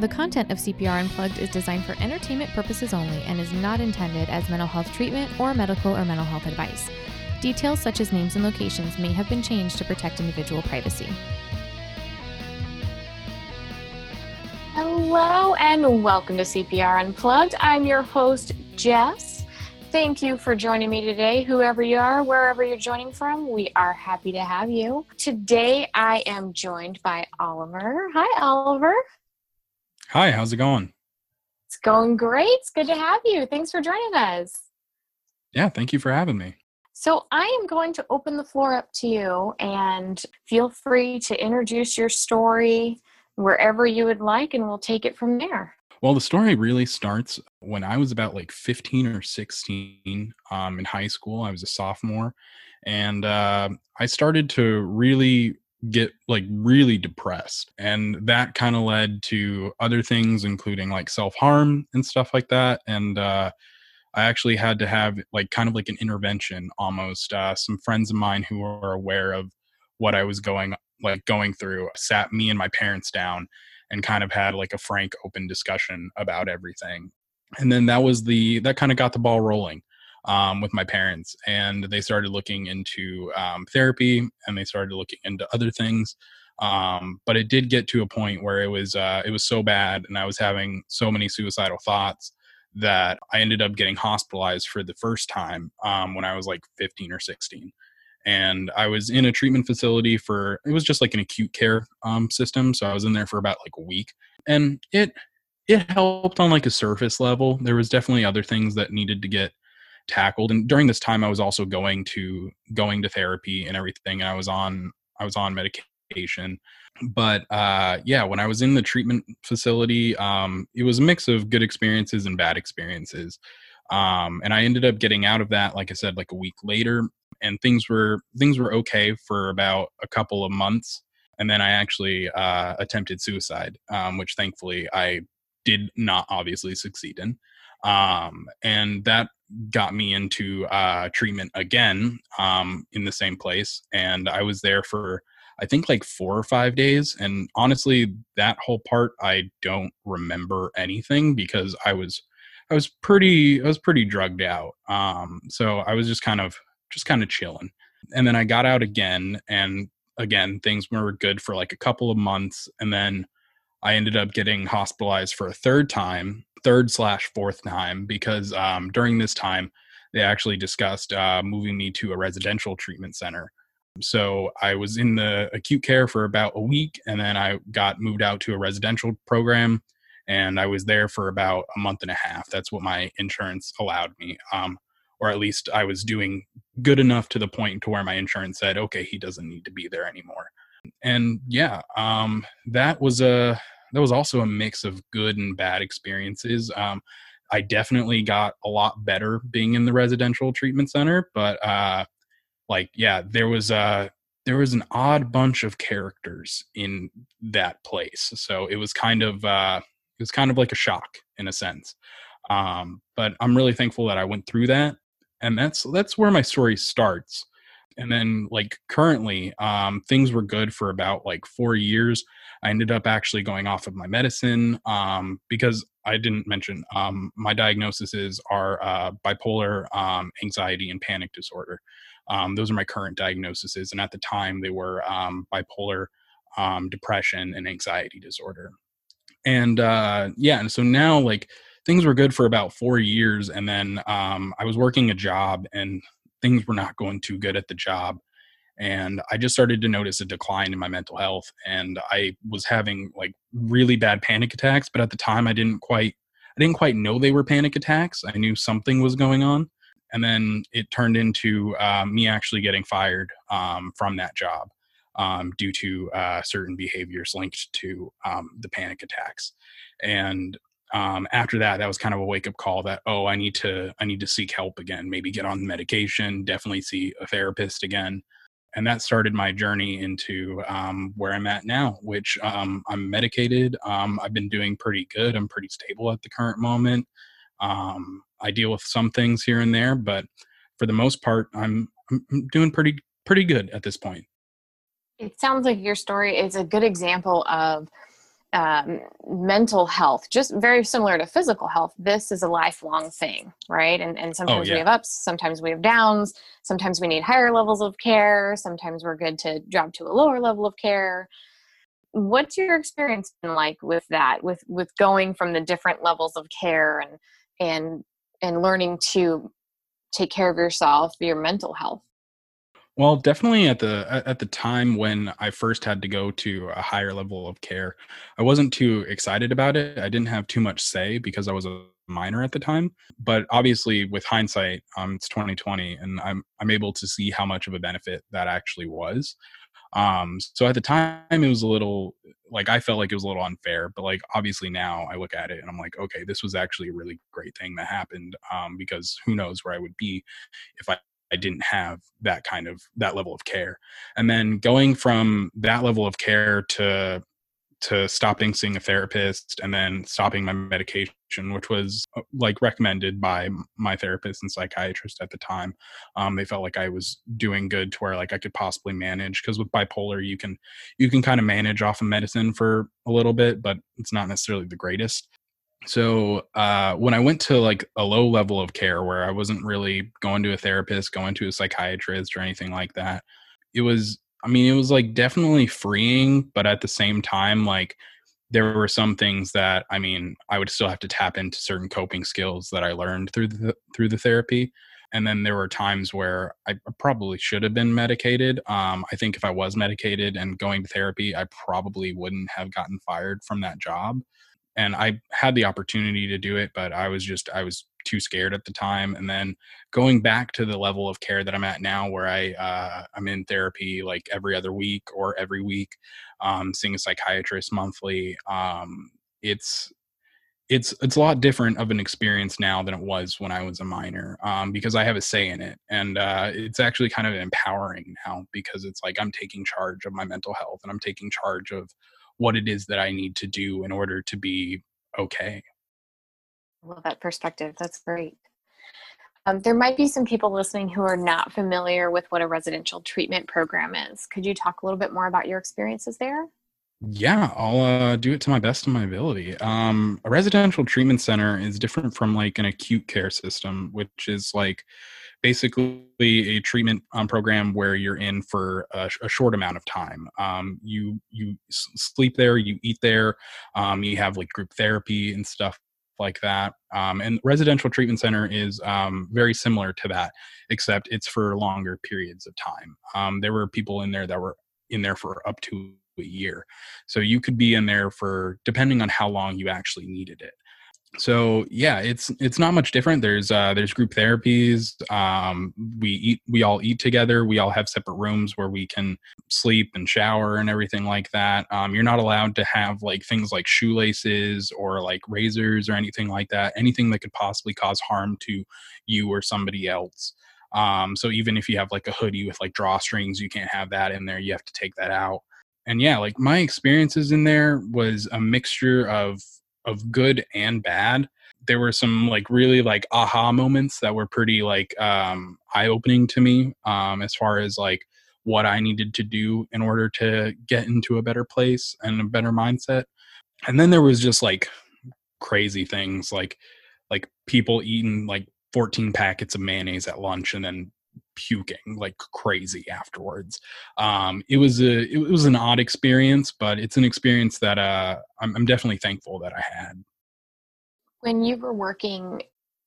The content of CPR Unplugged is designed for entertainment purposes only and is not intended as mental health treatment or medical or mental health advice. Details such as names and locations may have been changed to protect individual privacy. Hello and welcome to CPR Unplugged. I'm your host, Jess. Thank you for joining me today, whoever you are, wherever you're joining from. We are happy to have you. Today, I am joined by Oliver. Hi, Oliver. Hi, how's it going? It's going great. It's good to have you. Thanks for joining us. Yeah, thank you for having me. So, I am going to open the floor up to you and feel free to introduce your story wherever you would like, and we'll take it from there. Well, the story really starts when I was about like 15 or 16 um, in high school. I was a sophomore, and uh, I started to really get like really depressed and that kind of led to other things including like self-harm and stuff like that and uh I actually had to have like kind of like an intervention almost. Uh, some friends of mine who were aware of what I was going like going through sat me and my parents down and kind of had like a frank open discussion about everything. And then that was the that kind of got the ball rolling um, with my parents, and they started looking into um, therapy and they started looking into other things. Um, but it did get to a point where it was uh, it was so bad, and I was having so many suicidal thoughts that I ended up getting hospitalized for the first time um, when I was like 15 or 16. And I was in a treatment facility for it was just like an acute care um, system, so I was in there for about like a week, and it it helped on like a surface level. There was definitely other things that needed to get tackled and during this time i was also going to going to therapy and everything and i was on i was on medication. But uh yeah when i was in the treatment facility um it was a mix of good experiences and bad experiences. Um and i ended up getting out of that like i said like a week later and things were things were okay for about a couple of months. And then i actually uh attempted suicide um which thankfully i did not obviously succeed in. Um, and that got me into uh, treatment again um, in the same place. And I was there for, I think, like four or five days. And honestly, that whole part, I don't remember anything because I was. I was pretty I was pretty drugged out. Um, so I was just kind of just kind of chilling. And then I got out again and again things were good for like a couple of months and then I ended up getting hospitalized for a third time third slash fourth time because um, during this time they actually discussed uh, moving me to a residential treatment center. So I was in the acute care for about a week, and then I got moved out to a residential program, and I was there for about a month and a half. That's what my insurance allowed me, um, or at least I was doing good enough to the point to where my insurance said, "Okay, he doesn't need to be there anymore." And yeah, um, that was a that was also a mix of good and bad experiences. Um, I definitely got a lot better being in the residential treatment center, but uh, like yeah, there was a uh, there was an odd bunch of characters in that place, so it was kind of uh, it was kind of like a shock in a sense. Um, but I'm really thankful that I went through that, and that's that's where my story starts. And then like currently, um, things were good for about like four years. I ended up actually going off of my medicine um, because I didn't mention um, my diagnoses are uh, bipolar, um, anxiety, and panic disorder. Um, those are my current diagnoses, and at the time they were um, bipolar, um, depression, and anxiety disorder. And uh, yeah, and so now like things were good for about four years, and then I was working a job, and things were not going too good at the job and i just started to notice a decline in my mental health and i was having like really bad panic attacks but at the time i didn't quite i didn't quite know they were panic attacks. I knew something was going on and then it turned into uh, me actually getting fired um, from that job um, due to uh, certain behaviors linked to um, the panic attacks. And um, after that that was kind of a wake up call that oh i need to i need to seek help again maybe get on medication definitely see a therapist again and that started my journey into um, where I'm at now, which um, I'm medicated. Um, I've been doing pretty good. I'm pretty stable at the current moment. Um, I deal with some things here and there, but for the most part, I'm, I'm doing pretty pretty good at this point. It sounds like your story is a good example of um, mental health, just very similar to physical health, this is a lifelong thing, right? And, and sometimes oh, yeah. we have ups, sometimes we have downs, sometimes we need higher levels of care, sometimes we're good to drop to a lower level of care. What's your experience been like with that, with with going from the different levels of care and and and learning to take care of yourself, your mental health? Well, definitely at the at the time when I first had to go to a higher level of care, I wasn't too excited about it. I didn't have too much say because I was a minor at the time. But obviously, with hindsight, um, it's 2020, and I'm I'm able to see how much of a benefit that actually was. Um, so at the time, it was a little like I felt like it was a little unfair, but like obviously now I look at it and I'm like, okay, this was actually a really great thing that happened um, because who knows where I would be if I I didn't have that kind of that level of care. And then going from that level of care to to stopping seeing a therapist and then stopping my medication which was uh, like recommended by my therapist and psychiatrist at the time um, they felt like i was doing good to where like i could possibly manage because with bipolar you can you can kind of manage off of medicine for a little bit but it's not necessarily the greatest so uh, when i went to like a low level of care where i wasn't really going to a therapist going to a psychiatrist or anything like that it was i mean it was like definitely freeing but at the same time like there were some things that i mean i would still have to tap into certain coping skills that i learned through the through the therapy. And then there were times where i probably should have been medicated. Um, i think if i was medicated and going to therapy i probably wouldn't have gotten fired from that job and I had the opportunity to do it, but I was just I was too scared at the time. And then going back to the level of care that I'm at now, where I uh, I'm in therapy like every other week or every week, um, seeing a psychiatrist monthly. Um, it's it's it's a lot different of an experience now than it was when I was a minor um, because I have a say in it, and uh, it's actually kind of empowering now because it's like I'm taking charge of my mental health and I'm taking charge of what it is that I need to do in order to be okay. I love that perspective. That's great. Um, there might be some people listening who are not familiar with what a residential treatment program is. Could you talk a little bit more about your experiences there? Yeah, I'll uh, do it to my best of my ability. Um, a residential treatment center is different from like an acute care system, which is like basically a treatment um, program where you're in for a, a short amount of time. Um, you you sleep there, you eat there, um, you have like group therapy and stuff like that. Um, and residential treatment center is um, very similar to that, except it's for longer periods of time. Um, there were people in there that were in there for up to a year, so you could be in there for depending on how long you actually needed it so yeah it's it's not much different. There's uh there's group therapies um we eat we all eat together. We all have separate rooms where we can sleep and shower and everything like that. Um you're not allowed to have like things like shoelaces or like razors or anything like that anything that could possibly cause harm to you or somebody else. Um so even if you have like a hoodie with like drawstrings you can't have that in there. You have to take that out. And yeah like my experiences in there was a mixture of of good and bad there were some like really like aha moments that were pretty like um eye opening to me um as far as like what I needed to do in order to get into a better place and a better mindset. And then there was just like crazy things like like people eating like 14 packets of mayonnaise at lunch and then puking like crazy afterwards. Um, it was a it was an odd experience, but it's an experience that uh, I'm, I'm definitely thankful that I had. When you were working,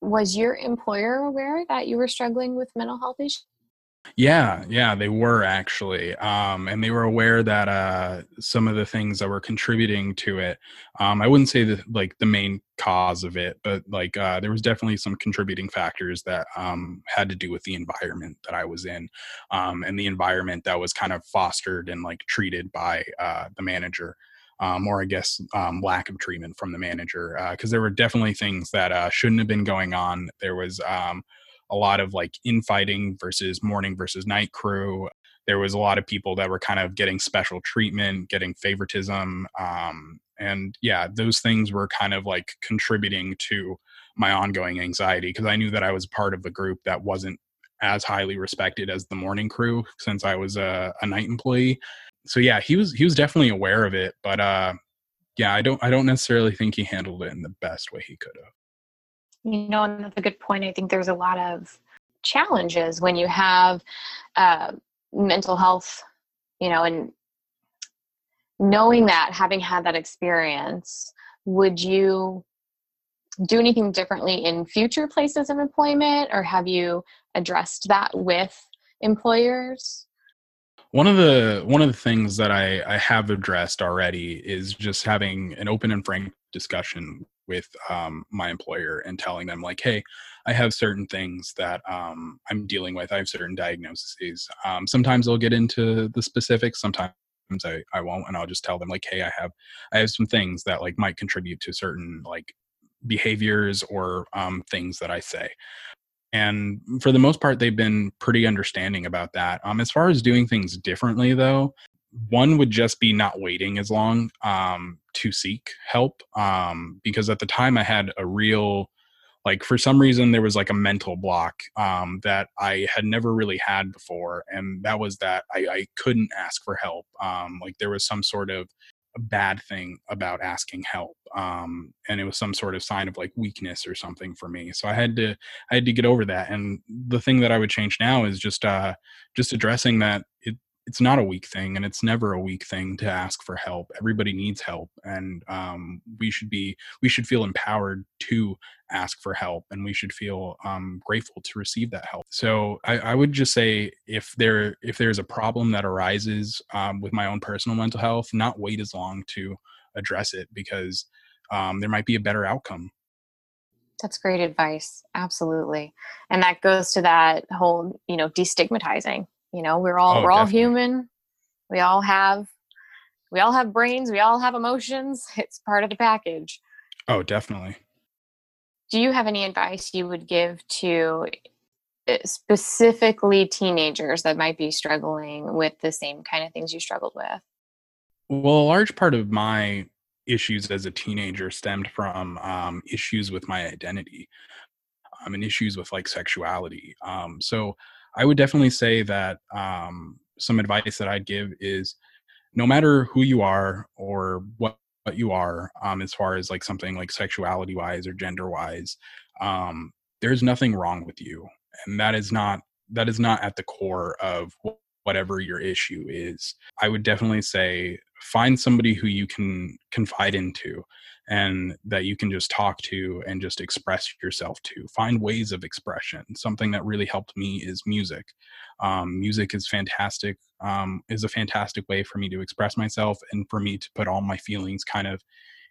was your employer aware that you were struggling with mental health issues? Yeah, yeah, they were actually, um, and they were aware that uh, some of the things that were contributing to it. Um, I wouldn't say that like the main cause of it, but like uh, there was definitely some contributing factors that um, had to do with the environment that I was in, um, and the environment that was kind of fostered and like treated by uh, the manager. Um, or I guess um, lack of treatment from the manager, because uh, there were definitely things that uh, shouldn't have been going on. There was um, a lot of like infighting versus morning versus night crew. There was a lot of people that were kind of getting special treatment, getting favoritism. Um, and yeah, those things were kind of like contributing to my ongoing anxiety because I knew that I was part of a group that wasn't as highly respected as the morning crew since I was a, a night employee. So yeah, he was he was definitely aware of it, but uh yeah, I don't I don't necessarily think he handled it in the best way he could have. You know, and that's a good point. I think there's a lot of challenges when you have uh, mental health, you know, and knowing that, having had that experience, would you do anything differently in future places of employment or have you addressed that with employers? one of the one of the things that I, I have addressed already is just having an open and frank discussion with um, my employer and telling them like hey i have certain things that um, i'm dealing with. I have certain diagnoses. Um, sometimes i'll get into the specifics sometimes I, I won't and i'll just tell them like hey i have i have some things that like might contribute to certain like behaviors or um, things that i say. And for the most part they've been pretty understanding about that. Um, as far as doing things differently though one would just be not waiting as long um, to seek help um, because at the time i had a real like for some reason there was like a mental block um, that i had never really had before and that was that i, I couldn't ask for help um, like there was some sort of bad thing about asking help um, and it was some sort of sign of like weakness or something for me. So i had to i had to get over that and the thing that i would change now is just uh just addressing that it it's not a weak thing and it's never a weak thing to ask for help. Everybody needs help and um, we should be we should feel empowered to ask for help and we should feel um, grateful to receive that help. So I, I, would just say if there if there's a problem that arises um, with my own personal mental health not wait as long to address it because um, there might be a better outcome. That's great advice absolutely. And that goes to that whole you know destigmatizing you know we're all oh, we're all human. We all have we all have brains. We all have emotions. It's part of the package. Oh definitely. Do you have any advice you would give to eh, specifically teenagers that might be struggling with the same kind of things you struggled with? Well a large part of my issues as a teenager stemmed from um, issues with my identity um, and issues with like sexuality. Um, so I would definitely say that um, some advice that I'd give is no matter who you are or what, what you are, um, as far as like something like sexuality wise or gender wise, um, there's nothing wrong with you. And that is not that is not at the core of whatever your issue is. I would definitely say find somebody who you can confide into and that you can just talk to and just express yourself to. Find ways of expression. Something that really helped me is music. Um, music is fantastic, um, is a fantastic way for me to express myself and for me to put all my feelings kind of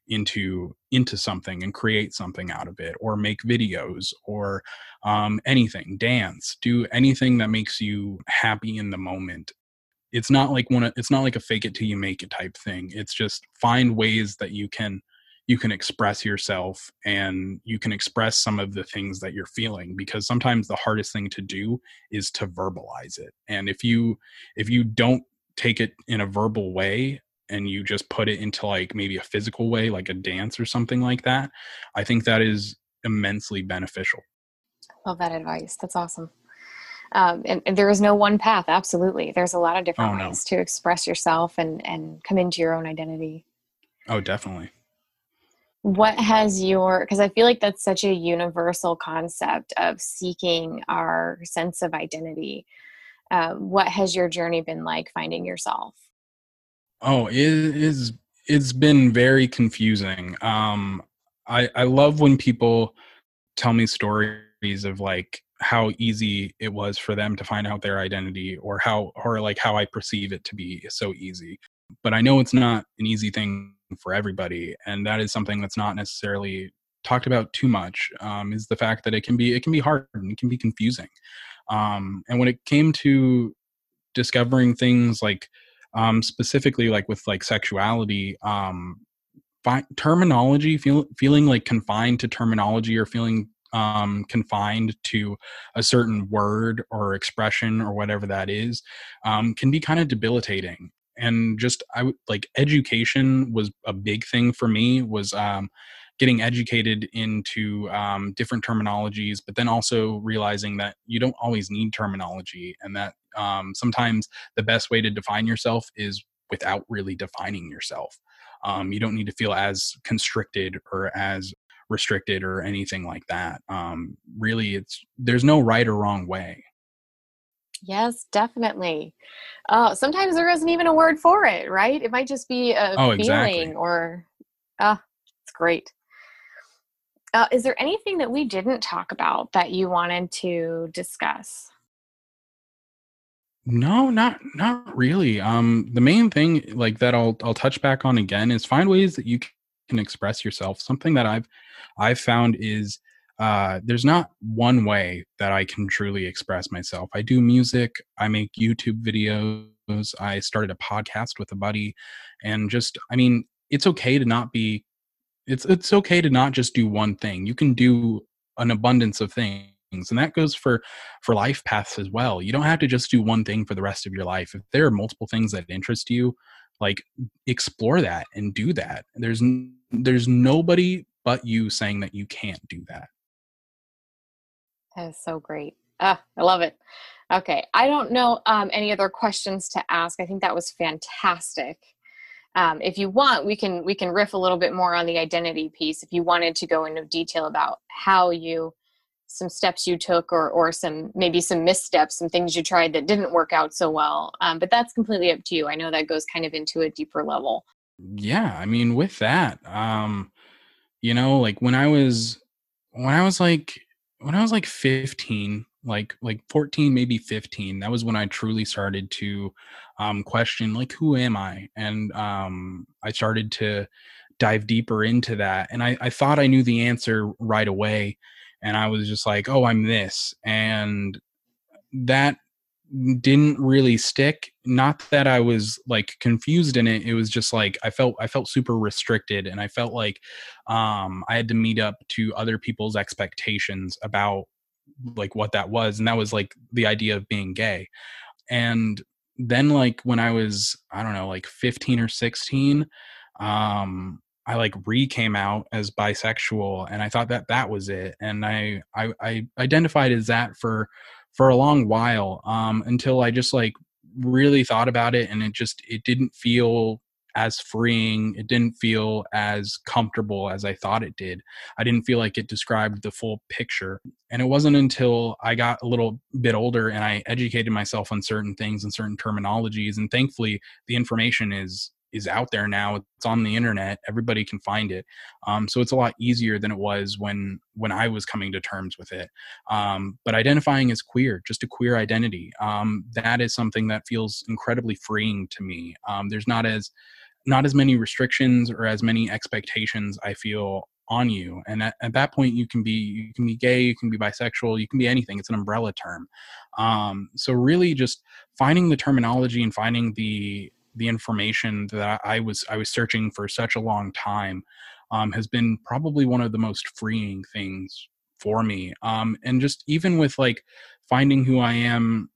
into into something and create something out of it or make videos or um, anything dance do anything that makes you happy in the moment it's not like one it's not like a fake it till you make it type thing. It's just find ways that you can you can express yourself and you can express some of the things that you're feeling because sometimes the hardest thing to do is to verbalize it. And if you if you don't take it in a verbal way and you just put it into like maybe a physical way like a dance or something like that i think that is immensely beneficial. Love that advice. That's awesome um, and, and, there is no one path absolutely. There's a lot of different oh, ways to express yourself and and come into your own identity. Oh definitely. What has your because i feel like that's such a universal concept of seeking our sense of identity. Um, what has your journey been like finding yourself? Oh it is it's been very confusing. Um i i love when people tell me stories of like how easy it was for them to find out their identity or how or like how i perceive it to be so easy. But i know it's not an easy thing for everybody and that is something that's not necessarily talked about too much um, is the fact that it can be it can be hard and it can be confusing. Um, and when it came to discovering things like um, specifically like with like sexuality um, fi- terminology feel, feeling like confined to terminology or feeling um, confined to a certain word or expression or whatever that is um, can be kind of debilitating. And just i would like education was a big thing for me was um, getting educated into um, different terminologies but then also realizing that you don't always need terminology and that um, sometimes the best way to define yourself is without really defining yourself. Um, you don't need to feel as constricted or as restricted or anything like that. Um, really, it's there's no right or wrong way. Yes, definitely. Uh, sometimes there isn't even a word for it, right? It might just be a Oh, feeling exactly. or, ah, it's great. Uh, is there anything that we didn't talk about that you wanted to discuss? No, not not really. Um, the main thing like that I'll I'll touch back on again is find ways that you express yourself. Something that I've I've found is uh, there's not one way that I can truly express myself. I do music, I make YouTube videos, I started a podcast with a buddy, and just I mean, it's okay to not be it's it's okay to not just do one thing. You can do an abundance of things. And that goes for for life paths as well. You don't have to just do one thing for the rest of your life. If there are multiple things that interest you, like explore that and do that. There's there's nobody but you saying that you can't do that. That is so great. Ah, I love it. Okay, I don't know um, any other questions to ask. I think that was fantastic. Um, if you want, we can we can riff a little bit more on the identity piece. If you wanted to go into detail about how you, some steps you took, or or some maybe some missteps, some things you tried that didn't work out so well. Um, but that's completely up to you. I know that goes kind of into a deeper level. Yeah, I mean with that, um you know, like when I was when I was like when I was like 15, like like 14 maybe 15, that was when I truly started to um question like who am I? And um I started to dive deeper into that and I I thought I knew the answer right away and I was just like, "Oh, I'm this." And that didn't really stick. Not that i was like confused in it it was just like i felt i felt super restricted and i felt like um i had to meet up to other people's expectations about like what that was and that was like the idea of being gay. And then like when i was i don't know like 15 or 16 um i like re came out as bisexual and i thought that that was it and i i, I identified as that for for a long while um until i just like really thought about it and it just it didn't feel as freeing it didn't feel as comfortable as i thought it did. I didn't feel like it described the full picture and it wasn't until i got a little bit older and i educated myself on certain things and certain terminologies and thankfully the information is is out there now it's on the internet everybody can find it um, so it's a lot easier than it was when when i was coming to terms with it um, but identifying as queer just a queer identity um, that is something that feels incredibly freeing to me um, there's not as not as many restrictions or as many expectations i feel on you and at, at that point you can be you can be gay you can be bisexual you can be anything it's an umbrella term um, so really just finding the terminology and finding the the information that i was i was searching for such a long time um, has been probably one of the most freeing things for me. Um, and just even with like finding who i am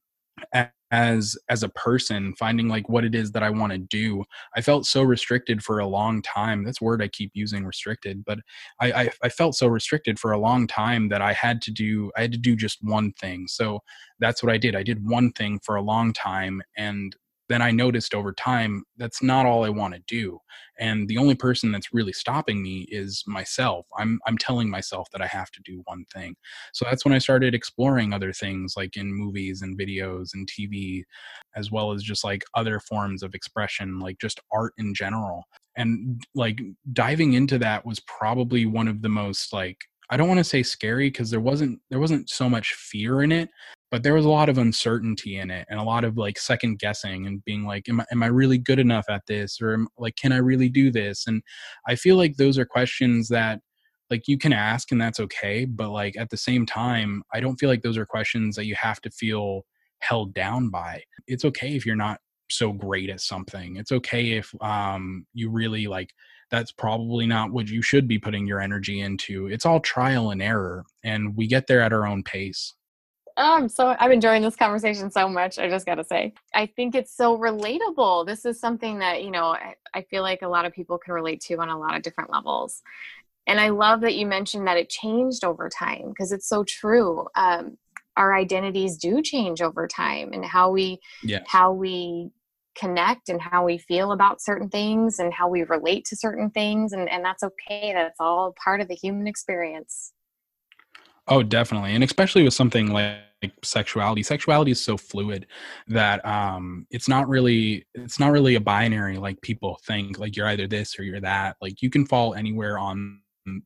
as as a person finding like what it is that i want to do i felt so restricted for a long time. That's word i keep using restricted but I, I i felt so restricted for a long time that i had to do i had to do just one thing. So that's what i did. I did one thing for a long time and then i noticed over time that's not all i want to do and the only person that's really stopping me is myself. I'm i'm telling myself that i have to do one thing. So that's when i started exploring other things like in movies and videos and tv as well as just like other forms of expression like just art in general. And like diving into that was probably one of the most like i don't want to say scary because there wasn't there wasn't so much fear in it but there was a lot of uncertainty in it and a lot of like second guessing and being like am I, am I really good enough at this? Or am, like can i really do this? And i feel like those are questions that like you can ask and that's okay but like at the same time i don't feel like those are questions that you have to feel held down by. It's okay if you're not so great at something it's okay if um you really like that's probably not what you should be putting your energy into it's all trial and error and we get there at our own pace Um, so I'm enjoying this conversation so much. I just got to say, I think it's so relatable. This is something that you know I, I feel like a lot of people can relate to on a lot of different levels. And I love that you mentioned that it changed over time because it's so true. Um, our identities do change over time, and how we yes how we connect and how we feel about certain things and how we relate to certain things and, and that's okay that's all part of the human experience Oh, definitely. And especially with something like sexuality. Sexuality is so fluid that um it's not really it's not really a binary like people think like you're either this or you're that. Like you can fall anywhere on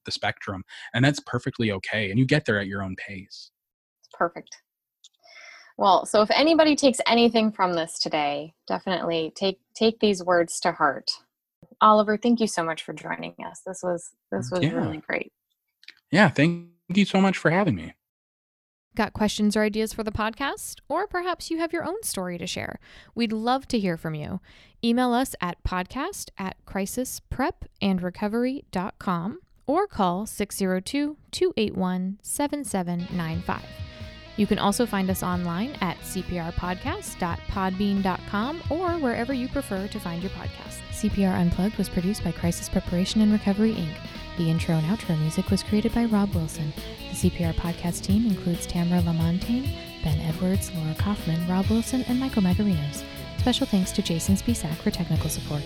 the spectrum and that's perfectly okay and you get there at your own pace. Perfect. Well, so if anybody takes anything from this today, definitely take take these words to heart. Oliver, thank you so much for joining us. This was this was yeah. really great. Yeah, thank Thank you so much for having me. Got questions or ideas for the podcast? Or perhaps you have your own story to share. We'd love to hear from you. Email us at podcast at crisisprepandrecovery.com or call 602 281 7795. You can also find us online at cprpodcast.podbean.com or wherever you prefer to find your podcast. CPR Unplugged was produced by Crisis Preparation and Recovery, Inc. The intro and outro music was created by Rob Wilson. The CPR podcast team includes Tamara Lamontagne, Ben Edwards, Laura Kaufman, Rob Wilson, and Michael Magarinos. Special thanks to Jason Spisak for technical support.